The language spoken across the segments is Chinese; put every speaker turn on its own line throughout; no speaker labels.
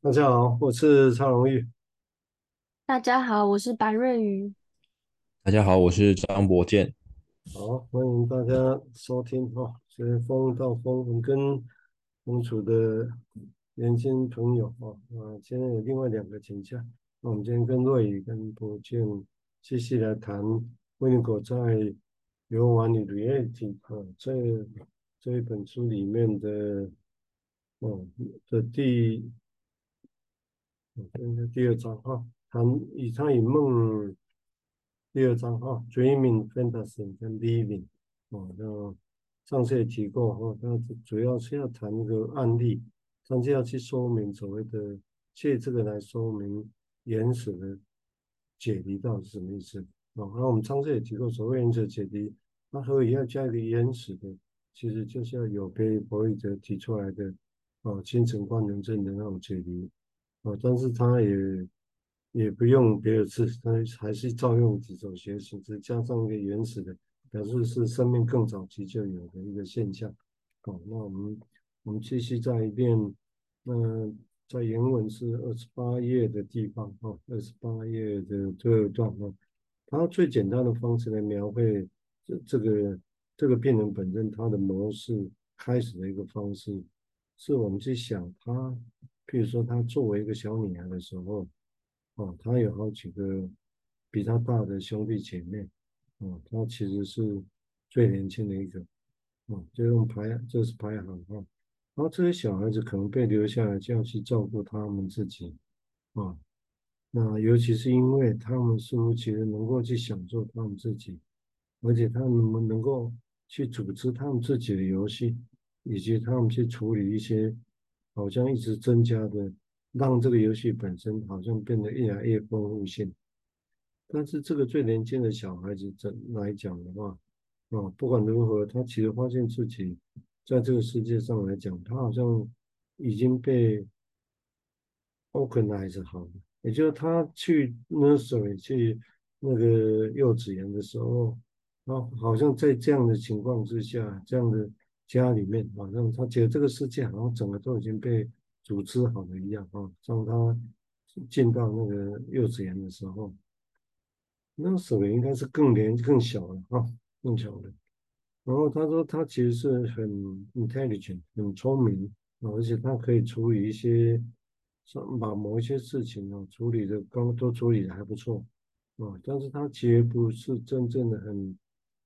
大家好，我是蔡荣玉。
大家好，我是白瑞宇。
大家好，我是张博健。
好，欢迎大家收听哈，这风到风，我们跟同处的年轻朋友啊，啊，现在有另外两个请假，那我们今天跟瑞宇跟博健继续来谈威尼狗在游玩与 Reality 啊，这这一本书里面的哦的第。我看一下，第二章哈，谈以他与梦。第二章哈，Dreaming, Fantasy 跟 Living 哦，那上次也提过哈，那主要是要谈一个案例，上次要去说明所谓的借这个来说明原始的解离到底是什么意思哦。那我们上次也提过，所谓原始解离，那何以要加一个原始的，其实就是要有别于弗洛伊德提出来的哦，精神官能症的那种解离。哦，但是他也也不用别的字，他还是照用几种学型，只加上一个原始的，表示是生命更早期就有的一个现象。好，那我们我们继续再一遍，那在原文是二十八页的地方，哈，二十八页的最后一段，哈，他最简单的方式来描绘这这个这个病人本身他的模式开始的一个方式，是我们去想他。比如说，她作为一个小女孩的时候，哦，她有好几个比她大的兄弟姐妹，哦，她其实是最年轻的一个，哦，就用排，这是排行哈。然后这些小孩子可能被留下来，就要去照顾他们自己，啊，那尤其是因为他们似乎其实能够去享受他们自己，而且他们能够去组织他们自己的游戏，以及他们去处理一些。好像一直增加的，让这个游戏本身好像变得越来越丰富性。但是这个最年轻的小孩子怎来讲的话，啊，不管如何，他其实发现自己在这个世界上来讲，他好像已经被 organize 好了。也就是他去 nursery 去那个幼稚园的时候，啊，好像在这样的情况之下，这样的。家里面好像他觉得这个世界好像整个都已经被组织好了一样啊。当他进到那个幼稚园的时候，那时候应该是更年更小了啊，更小的。然后他说他其实是很 intelligent，很聪明啊，而且他可以处理一些，把某一些事情啊处理的刚都处理的还不错啊。但是他绝不是真正的很，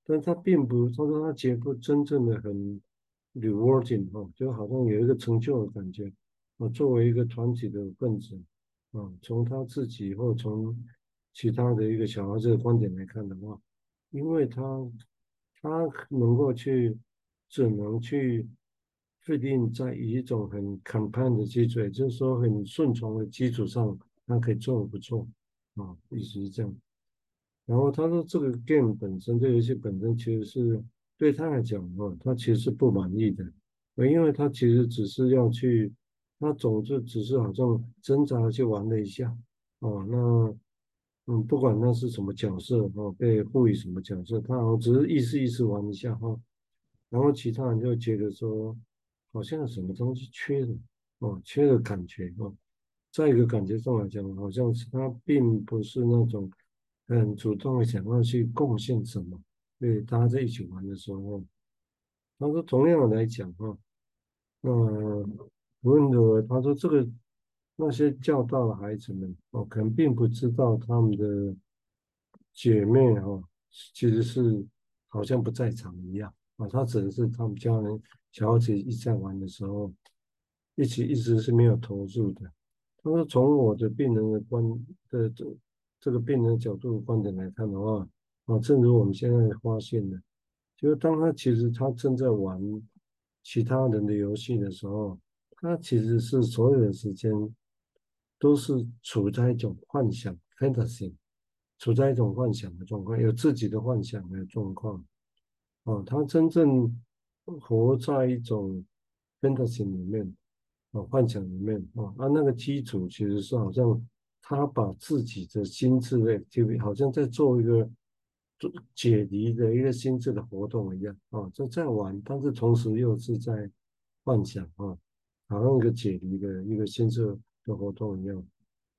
但他并不，他说他绝不真正的很。Rewarding 哈，就好像有一个成就的感觉啊。作为一个团体的分子啊，从他自己或从其他的一个小孩子的观点来看的话，因为他他能够去只能去确定在一种很 c o m p a n 的基础，就是说很顺从的基础上，他可以做的不错啊，一直是这样。然后他说，这个 game 本身，这游戏本身其实是。对他来讲，哦，他其实是不满意的，因为他其实只是要去，他总是只是好像挣扎去玩了一下，哦，那，嗯，不管那是什么角色，哦，被赋予什么角色，他好像只是意思意思玩一下，哈，然后其他人就觉得说，好像什么东西缺了，哦，缺了感觉，哦，再一个感觉上来讲，好像是他并不是那种很主动的想要去贡献什么。对，大家在一起玩的时候，他说同样的来讲哈，那无论如何，他说这个那些较大的孩子们哦，可能并不知道他们的姐妹哈，其实是好像不在场一样啊。他指的是他们家人小孩子一起在玩的时候，一起一直是没有投入的。他说从我的病人的观的这这个病人角度观点来看的话。啊，正如我们现在发现的，就是当他其实他正在玩其他人的游戏的时候，他其实是所有的时间都是处在一种幻想 （fantasy），处在一种幻想的状况，有自己的幻想的状况。啊，他真正活在一种 fantasy 里面，啊，幻想里面啊，啊，那个基础其实是好像他把自己的心智的，就好像在做一个。解离的一个心智的活动一样啊，就在玩，但是同时又是在幻想啊，好像一个解离的一个心智的活动一样。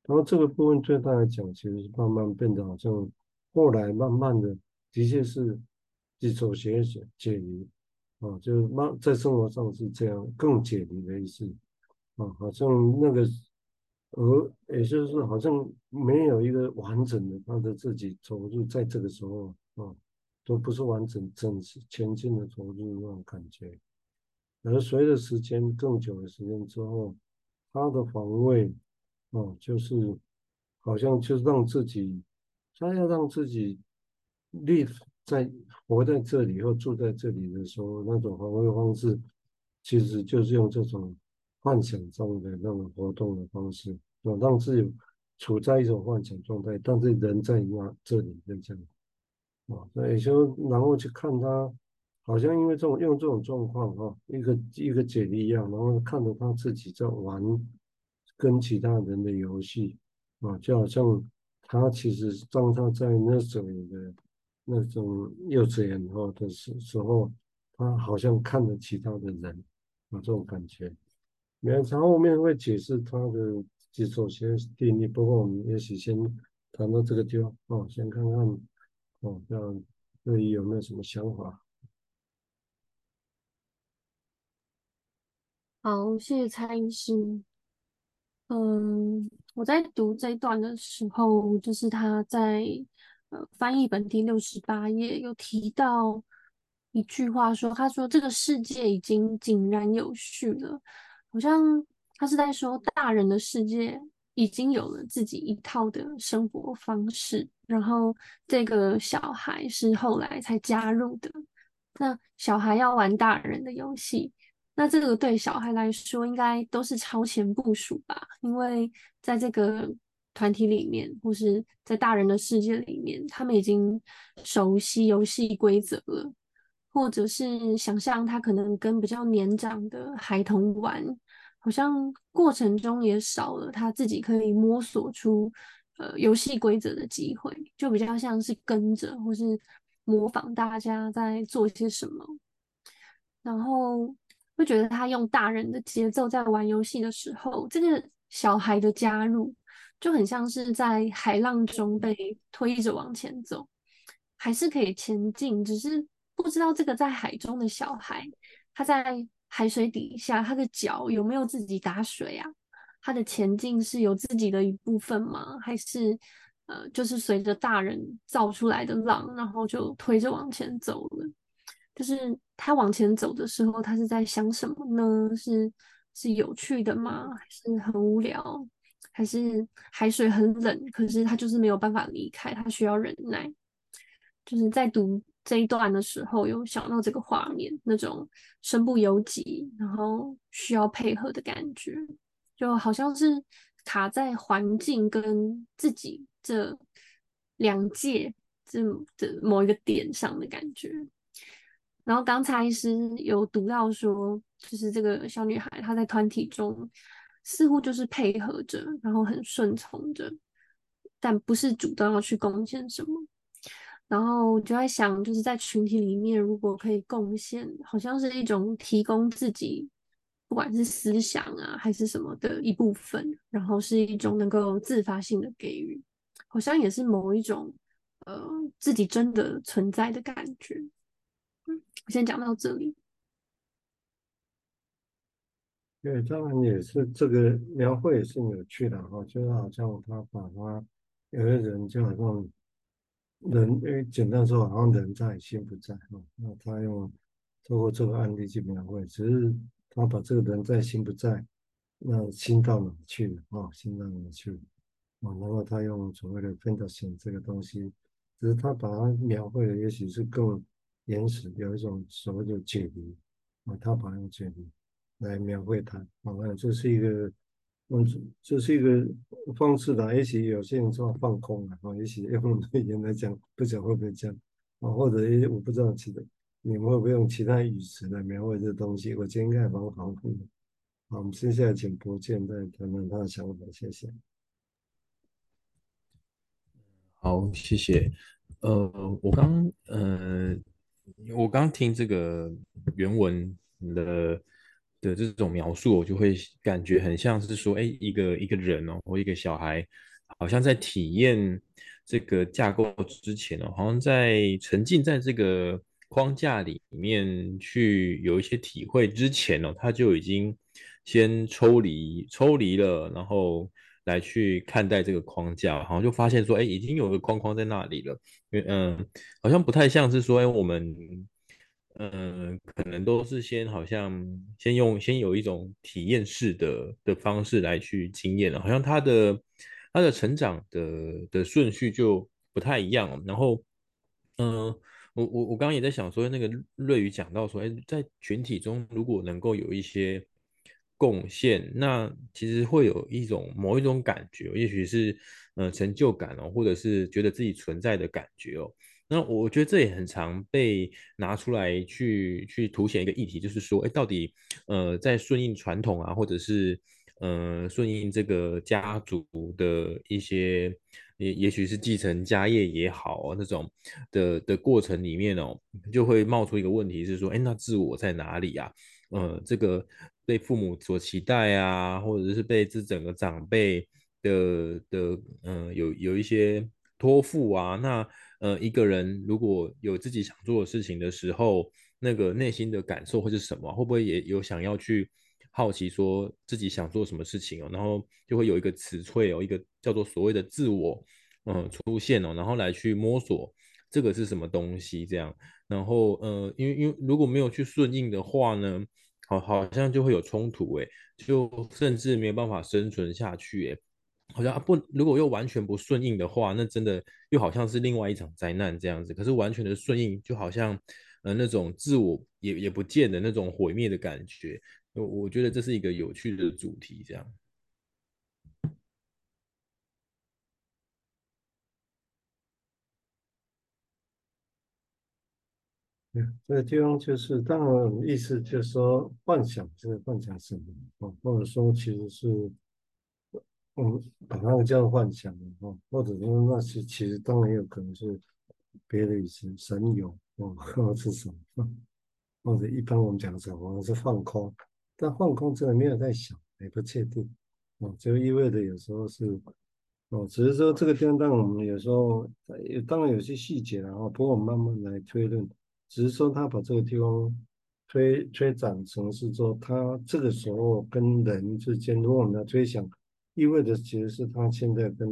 然后这个部分对他来讲，其实是慢慢变得好像，后来慢慢的，的确是去走学解解离，啊，就是慢在生活上是这样更解离的意思，啊，好像那个，而也就是好像没有一个完整的他的自己投入在这个时候，啊，都不是完整真实前进的投入那种感觉，而随着时间更久的时间之后，他的防卫。哦，就是好像就让自己，他要让自己立在活在这里或住在这里的时候，那种防卫方式，其实就是用这种幻想中的那种活动的方式，让自己处在一种幻想状态，但是人在那这里就这样，啊，所以说然后去看他，好像因为这种用这种状况哈，一个一个解离一样，然后看着他自己在玩。跟其他人的游戏啊，就好像他其实当他在那种的那种幼稚园哈的时时候，他好像看着其他的人啊，这种感觉。然后后面会解释他的基础先定义，不过我们也许先谈到这个地方哦，先看看哦，这样对于有没有什么想法？
好，谢谢蔡医师。嗯，我在读这一段的时候，就是他在呃翻译本第六十八页有提到一句话说，说他说这个世界已经井然有序了，好像他是在说大人的世界已经有了自己一套的生活方式，然后这个小孩是后来才加入的，那小孩要玩大人的游戏。那这个对小孩来说，应该都是超前部署吧？因为在这个团体里面，或是在大人的世界里面，他们已经熟悉游戏规则了，或者是想象他可能跟比较年长的孩童玩，好像过程中也少了他自己可以摸索出呃游戏规则的机会，就比较像是跟着或是模仿大家在做些什么，然后。会觉得他用大人的节奏在玩游戏的时候，这个小孩的加入就很像是在海浪中被推着往前走，还是可以前进，只是不知道这个在海中的小孩，他在海水底下，他的脚有没有自己打水啊？他的前进是有自己的一部分吗？还是呃，就是随着大人造出来的浪，然后就推着往前走了？就是他往前走的时候，他是在想什么呢？是是有趣的吗？还是很无聊？还是海水很冷，可是他就是没有办法离开，他需要忍耐。就是在读这一段的时候，有想到这个画面，那种身不由己，然后需要配合的感觉，就好像是卡在环境跟自己这两界这这某一个点上的感觉。然后刚才是有读到说，就是这个小女孩她在团体中似乎就是配合着，然后很顺从着，但不是主动要去贡献什么。然后就在想，就是在群体里面，如果可以贡献，好像是一种提供自己，不管是思想啊还是什么的一部分，然后是一种能够自发性的给予，好像也是某一种呃自己真的存在的感觉。我先讲到这里。
对，当然也是这个描绘也是有趣的哈，就是好像他把他有的人就好像人，因为简单说，好像人在心不在哈。那他用透过这个案例去描绘，只是他把这个人在心不在，那心到哪去了啊？心到哪去了啊？然后他用所谓的 fantasy 这个东西，只是他把它描绘的也许是更。原始有一种所谓的解离啊，他把用解离来描绘它啊，这是一个嗯，这是一个方式的。也许有些人说放空了啊，也许用语言来讲，不晓得会不会这样啊，或者也我不知道其他你们会不会用其他语词来描绘这东西？我觉得应该蛮好的。好，我们接下来请博建再谈谈他的想法，谢谢。
好，谢谢。呃，我刚呃。我刚听这个原文的的这种描述，我就会感觉很像是说，哎，一个一个人哦，或一个小孩，好像在体验这个架构之前哦，好像在沉浸在这个框架里面去有一些体会之前哦，他就已经先抽离抽离了，然后来去看待这个框架，好像就发现说，哎，已经有个框框在那里了，嗯，好像不太像是说，哎，我们。嗯，可能都是先好像先用先有一种体验式的的方式来去经验了，好像他的他的成长的的顺序就不太一样。然后，嗯，我我我刚刚也在想说，那个瑞宇讲到说，哎，在群体中如果能够有一些贡献，那其实会有一种某一种感觉，也许是嗯成就感哦，或者是觉得自己存在的感觉哦。那我觉得这也很常被拿出来去去凸显一个议题，就是说，哎，到底呃在顺应传统啊，或者是呃顺应这个家族的一些也也许是继承家业也好那种的的过程里面哦，就会冒出一个问题是说，哎，那自我在哪里啊？呃，这个被父母所期待啊，或者是被这整个长辈的的嗯、呃、有有一些托付啊，那。呃，一个人如果有自己想做的事情的时候，那个内心的感受会是什么？会不会也有想要去好奇说自己想做什么事情哦？然后就会有一个词汇哦，一个叫做所谓的自我，嗯、出现哦，然后来去摸索这个是什么东西这样。然后呃，因为因为如果没有去顺应的话呢，好好像就会有冲突诶，就甚至没有办法生存下去诶。好像啊不，如果又完全不顺应的话，那真的又好像是另外一场灾难这样子。可是完全的顺应，就好像呃那种自我也也不见的那种毁灭的感觉。我我觉得这是一个有趣的主题，这样。
嗯，这个地方就是，当然意思就是说，幻想是幻想什么啊？或者说其实是。嗯，把那个叫幻想哦，或者说那些其实当然有可能是别的意思，神游哦，或者是什么，或者一般我们讲什么是放空，但放空真的没有在想，也不确定哦，就意味着有时候是哦，只是说这个地方，当我们有时候当然有些细节然后不过我们慢慢来推论，只是说他把这个地方推推展成是说他这个时候跟人之间，如果我们要推想。意味着其实是他现在跟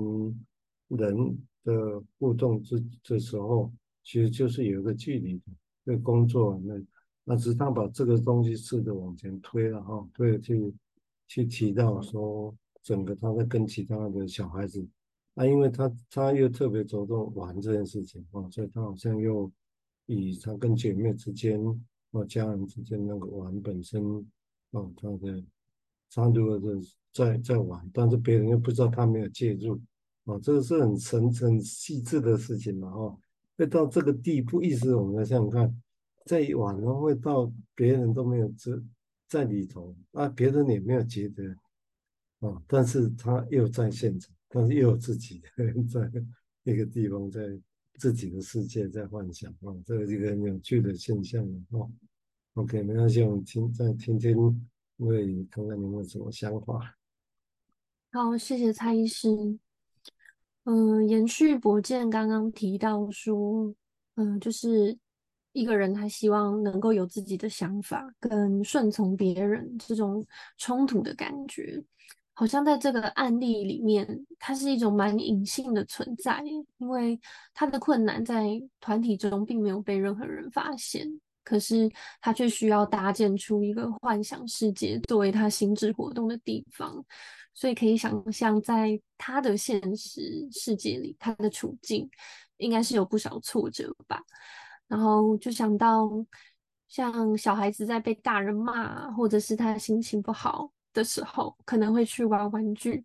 人的互动这这时候，其实就是有一个距离的，那工作那那只是他把这个东西试着往前推了哈，推了去去提到说整个他在跟其他的小孩子，啊，因为他他又特别着重玩这件事情啊，所以他好像又以他跟姐妹之间或家人之间那个玩本身啊，他的他如果是。在在玩，但是别人又不知道他没有介入，啊，这个是很层很细致的事情嘛，哦，会到这个地步，意思我们想想看，在玩，然后会到别人都没有在在里头，啊，别人也没有觉得，啊，但是他又在现场，但是又有自己的人在那个地方，在自己的世界在幻想，啊，这个是一个很有趣的现象了，哦，OK，没关系，我们听再听听，因为看看你们有什么想法。
好，谢谢蔡医师。嗯、延续博健刚刚提到说，嗯、就是一个人他希望能够有自己的想法，跟顺从别人这种冲突的感觉，好像在这个案例里面，它是一种蛮隐性的存在，因为他的困难在团体中并没有被任何人发现，可是他却需要搭建出一个幻想世界作为他心智活动的地方。所以可以想象，在他的现实世界里，他的处境应该是有不少挫折吧。然后就想到，像小孩子在被大人骂，或者是他心情不好的时候，可能会去玩玩具，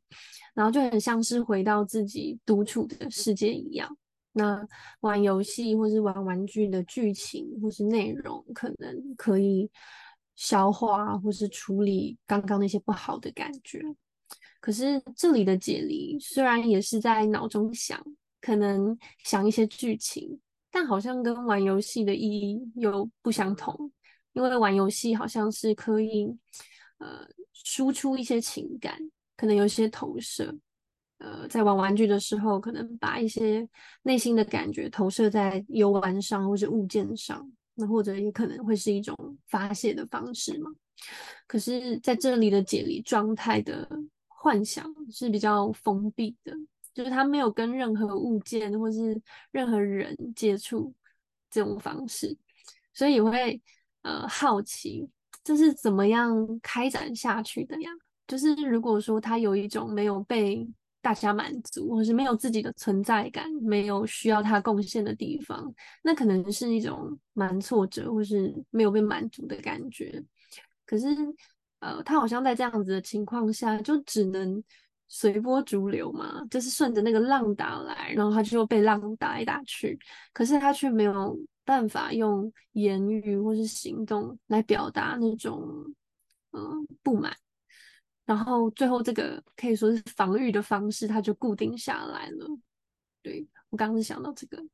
然后就很像是回到自己独处的世界一样。那玩游戏或是玩玩具的剧情或是内容，可能可以消化或是处理刚刚那些不好的感觉。可是这里的解离虽然也是在脑中想，可能想一些剧情，但好像跟玩游戏的意义又不相同。因为玩游戏好像是可以呃输出一些情感，可能有些投射。呃，在玩玩具的时候，可能把一些内心的感觉投射在游玩上或者物件上，那或者也可能会是一种发泄的方式嘛。可是在这里的解离状态的幻想是比较封闭的，就是他没有跟任何物件或是任何人接触这种方式，所以会呃好奇这是怎么样开展下去的呀？就是如果说他有一种没有被大家满足，或是没有自己的存在感，没有需要他贡献的地方，那可能是一种蛮挫折，或是没有被满足的感觉。可是，呃，他好像在这样子的情况下，就只能随波逐流嘛，就是顺着那个浪打来，然后他就被浪打来打去。可是他却没有办法用言语或是行动来表达那种，嗯、呃，不满。然后最后这个可以说是防御的方式，它就固定下来了。对，我刚刚是想到这个，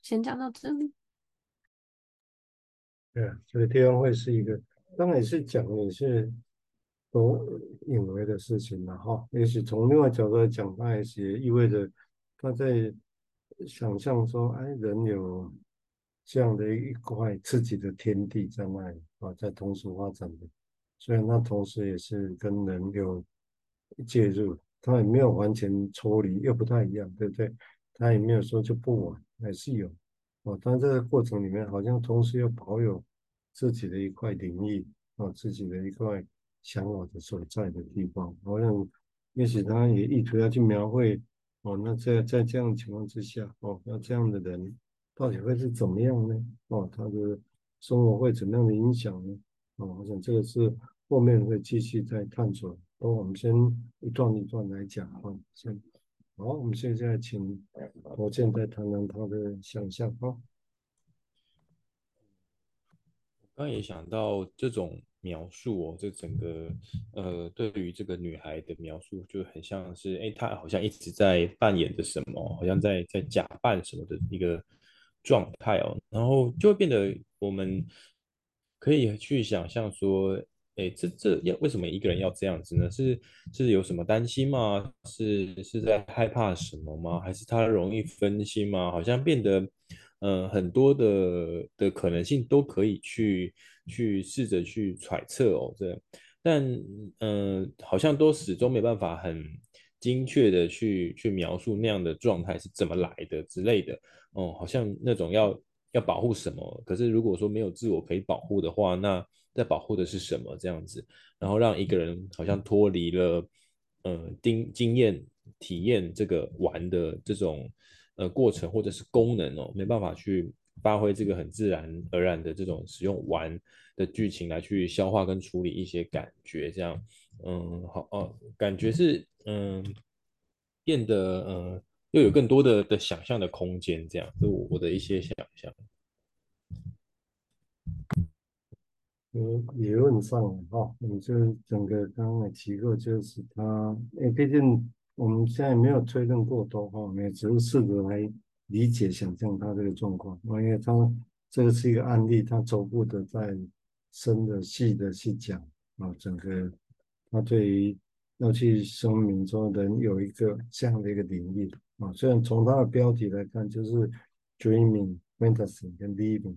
先讲到这里。
对啊，这个地方会是一个。当然也是讲也是都隐微的事情了哈。也许从另外角度来讲，它也是意味着他在想象说，哎，人有这样的一块自己的天地在那里啊，在同时发展的。虽然他同时也是跟人有介入，他也没有完全抽离，又不太一样，对不对？他也没有说就不玩，还是有哦。但这个过程里面，好像同时又保有。自己的一块领域啊，自己的一块想法的所在的地方，好像也许他也意图要去描绘哦，那在在这样的情况之下哦，那这样的人到底会是怎么样呢？哦，他的生活会怎么样的影响呢？哦，我想这个是后面会继续再探索。哦，我们先一段一段来讲啊，先好，我们现在请国健再谈谈他的想象啊。
刚也想到这种描述哦，这整个呃，对于这个女孩的描述就很像是，哎，她好像一直在扮演着什么，好像在在假扮什么的一个状态哦，然后就会变得我们可以去想象说，哎，这这要为什么一个人要这样子呢？是是有什么担心吗？是是在害怕什么吗？还是他容易分心吗？好像变得。嗯，很多的的可能性都可以去去试着去揣测哦，这，但嗯，好像都始终没办法很精确的去去描述那样的状态是怎么来的之类的哦，好像那种要要保护什么，可是如果说没有自我可以保护的话，那在保护的是什么这样子，然后让一个人好像脱离了呃经经验体验这个玩的这种。呃，过程或者是功能哦，没办法去发挥这个很自然而然的这种使用玩的剧情来去消化跟处理一些感觉，这样，嗯，好哦，感觉是嗯变得嗯又有更多的的想象的空间，这样，是我我的一些想象。
嗯，理论上哈，我们就整个刚刚提过，就是他，哎，毕竟。我们现在没有推论过多哈，我们只是试着来理解、想象他这个状况。因为他这个是一个案例，他逐步的在深的、细的去讲啊，整个他对于要去声明说人有一个这样的一个领域啊。虽然从他的标题来看，就是 dreaming、fantasy 跟 living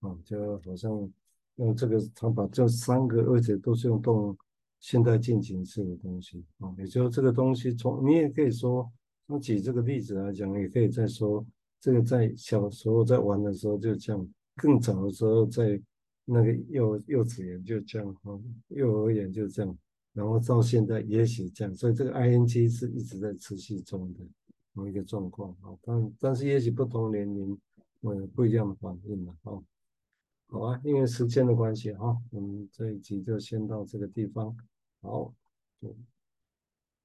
啊，就好像用这个他把这三个，而且都是用动。现在进行式的东西啊，也就是这个东西从你也可以说，从举这个例子来讲，也可以再说，这个在小时候在玩的时候就这样，更早的时候在那个幼幼稚园就这样啊，幼儿园就这样，然后到现在也许这样，所以这个 ing 是一直在持续中的某一个状况啊，但但是也许不同年龄嗯不一样的反应了啊，好啊，因为时间的关系哈，我们这一集就先到这个地方。好，嗯。